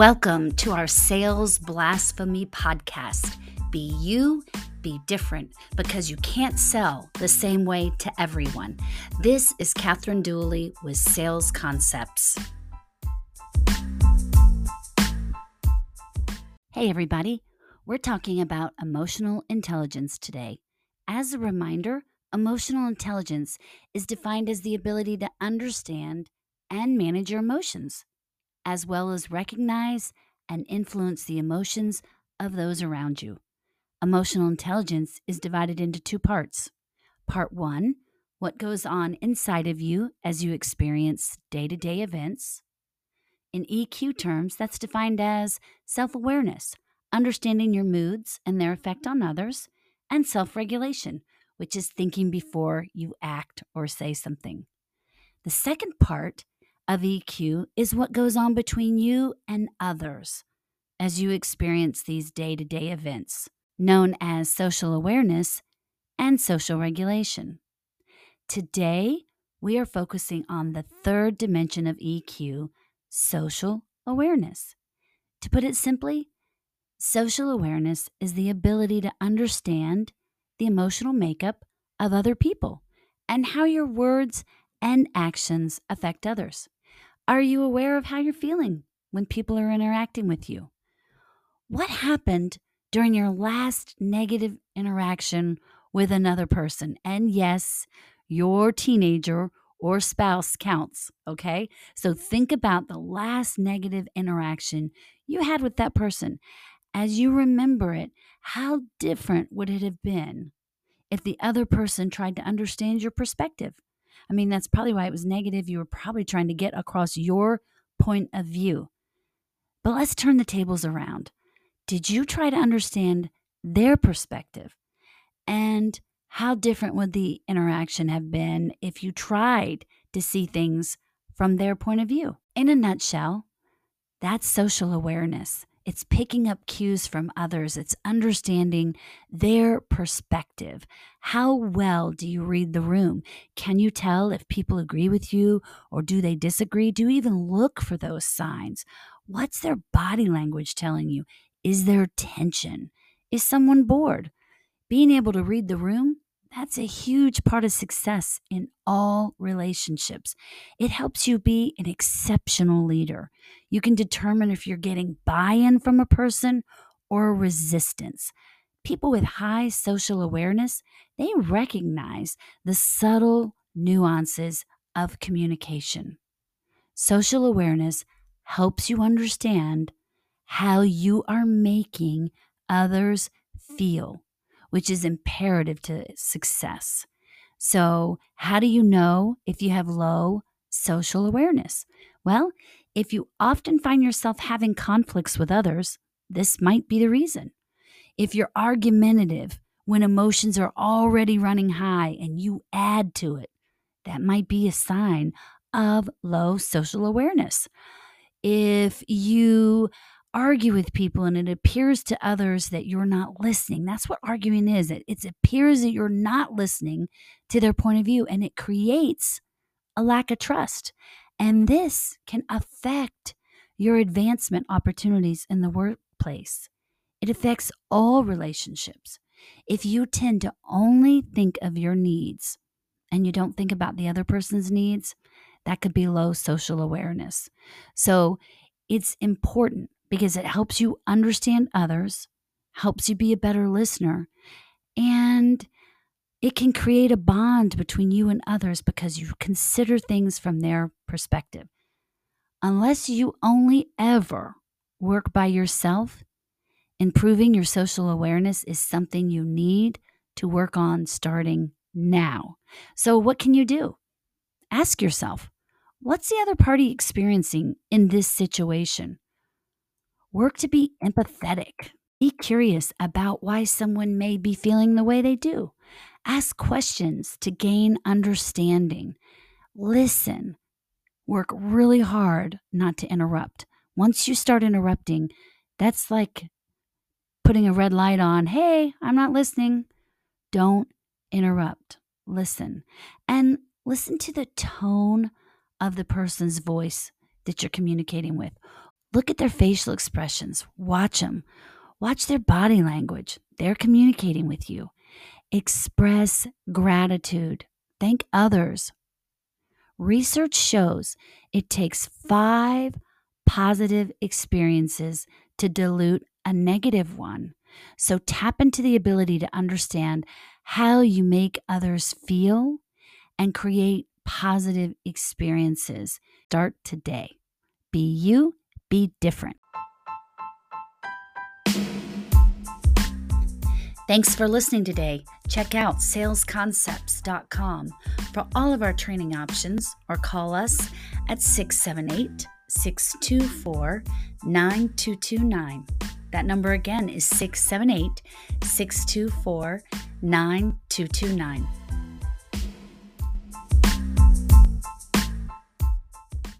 Welcome to our Sales Blasphemy podcast. Be you, be different, because you can't sell the same way to everyone. This is Catherine Dooley with Sales Concepts. Hey, everybody. We're talking about emotional intelligence today. As a reminder, emotional intelligence is defined as the ability to understand and manage your emotions as well as recognize and influence the emotions of those around you. Emotional intelligence is divided into two parts. Part one, what goes on inside of you as you experience day to day events. In EQ terms, that's defined as self awareness, understanding your moods and their effect on others, and self regulation, which is thinking before you act or say something. The second part of EQ is what goes on between you and others as you experience these day to day events, known as social awareness and social regulation. Today, we are focusing on the third dimension of EQ, social awareness. To put it simply, social awareness is the ability to understand the emotional makeup of other people and how your words and actions affect others. Are you aware of how you're feeling when people are interacting with you? What happened during your last negative interaction with another person? And yes, your teenager or spouse counts, okay? So mm-hmm. think about the last negative interaction you had with that person. As you remember it, how different would it have been if the other person tried to understand your perspective? I mean, that's probably why it was negative. You were probably trying to get across your point of view. But let's turn the tables around. Did you try to understand their perspective? And how different would the interaction have been if you tried to see things from their point of view? In a nutshell, that's social awareness. It's picking up cues from others. It's understanding their perspective. How well do you read the room? Can you tell if people agree with you or do they disagree? Do you even look for those signs? What's their body language telling you? Is there tension? Is someone bored? Being able to read the room that's a huge part of success in all relationships. It helps you be an exceptional leader. You can determine if you're getting buy in from a person or resistance. People with high social awareness, they recognize the subtle nuances of communication. Social awareness helps you understand how you are making others feel which is imperative to success. So, how do you know if you have low social awareness? Well, if you often find yourself having conflicts with others, this might be the reason. If you're argumentative when emotions are already running high and you add to it, that might be a sign of low social awareness. If you argue with people and it appears to others that you're not listening. That's what arguing is. It, it appears that you're not listening to their point of view and it creates a lack of trust. And this can affect your advancement opportunities in the workplace. It affects all relationships. If you tend to only think of your needs and you don't think about the other person's needs, that could be low social awareness. So it's important because it helps you understand others, helps you be a better listener, and it can create a bond between you and others because you consider things from their perspective. Unless you only ever work by yourself, improving your social awareness is something you need to work on starting now. So, what can you do? Ask yourself, what's the other party experiencing in this situation? Work to be empathetic. Be curious about why someone may be feeling the way they do. Ask questions to gain understanding. Listen. Work really hard not to interrupt. Once you start interrupting, that's like putting a red light on. Hey, I'm not listening. Don't interrupt. Listen. And listen to the tone of the person's voice that you're communicating with. Look at their facial expressions, watch them, watch their body language. They're communicating with you. Express gratitude, thank others. Research shows it takes five positive experiences to dilute a negative one. So tap into the ability to understand how you make others feel and create positive experiences. Start today. Be you, be different. Thanks for listening today. Check out salesconcepts.com for all of our training options or call us at 678 624 9229. That number again is 678 624 9229.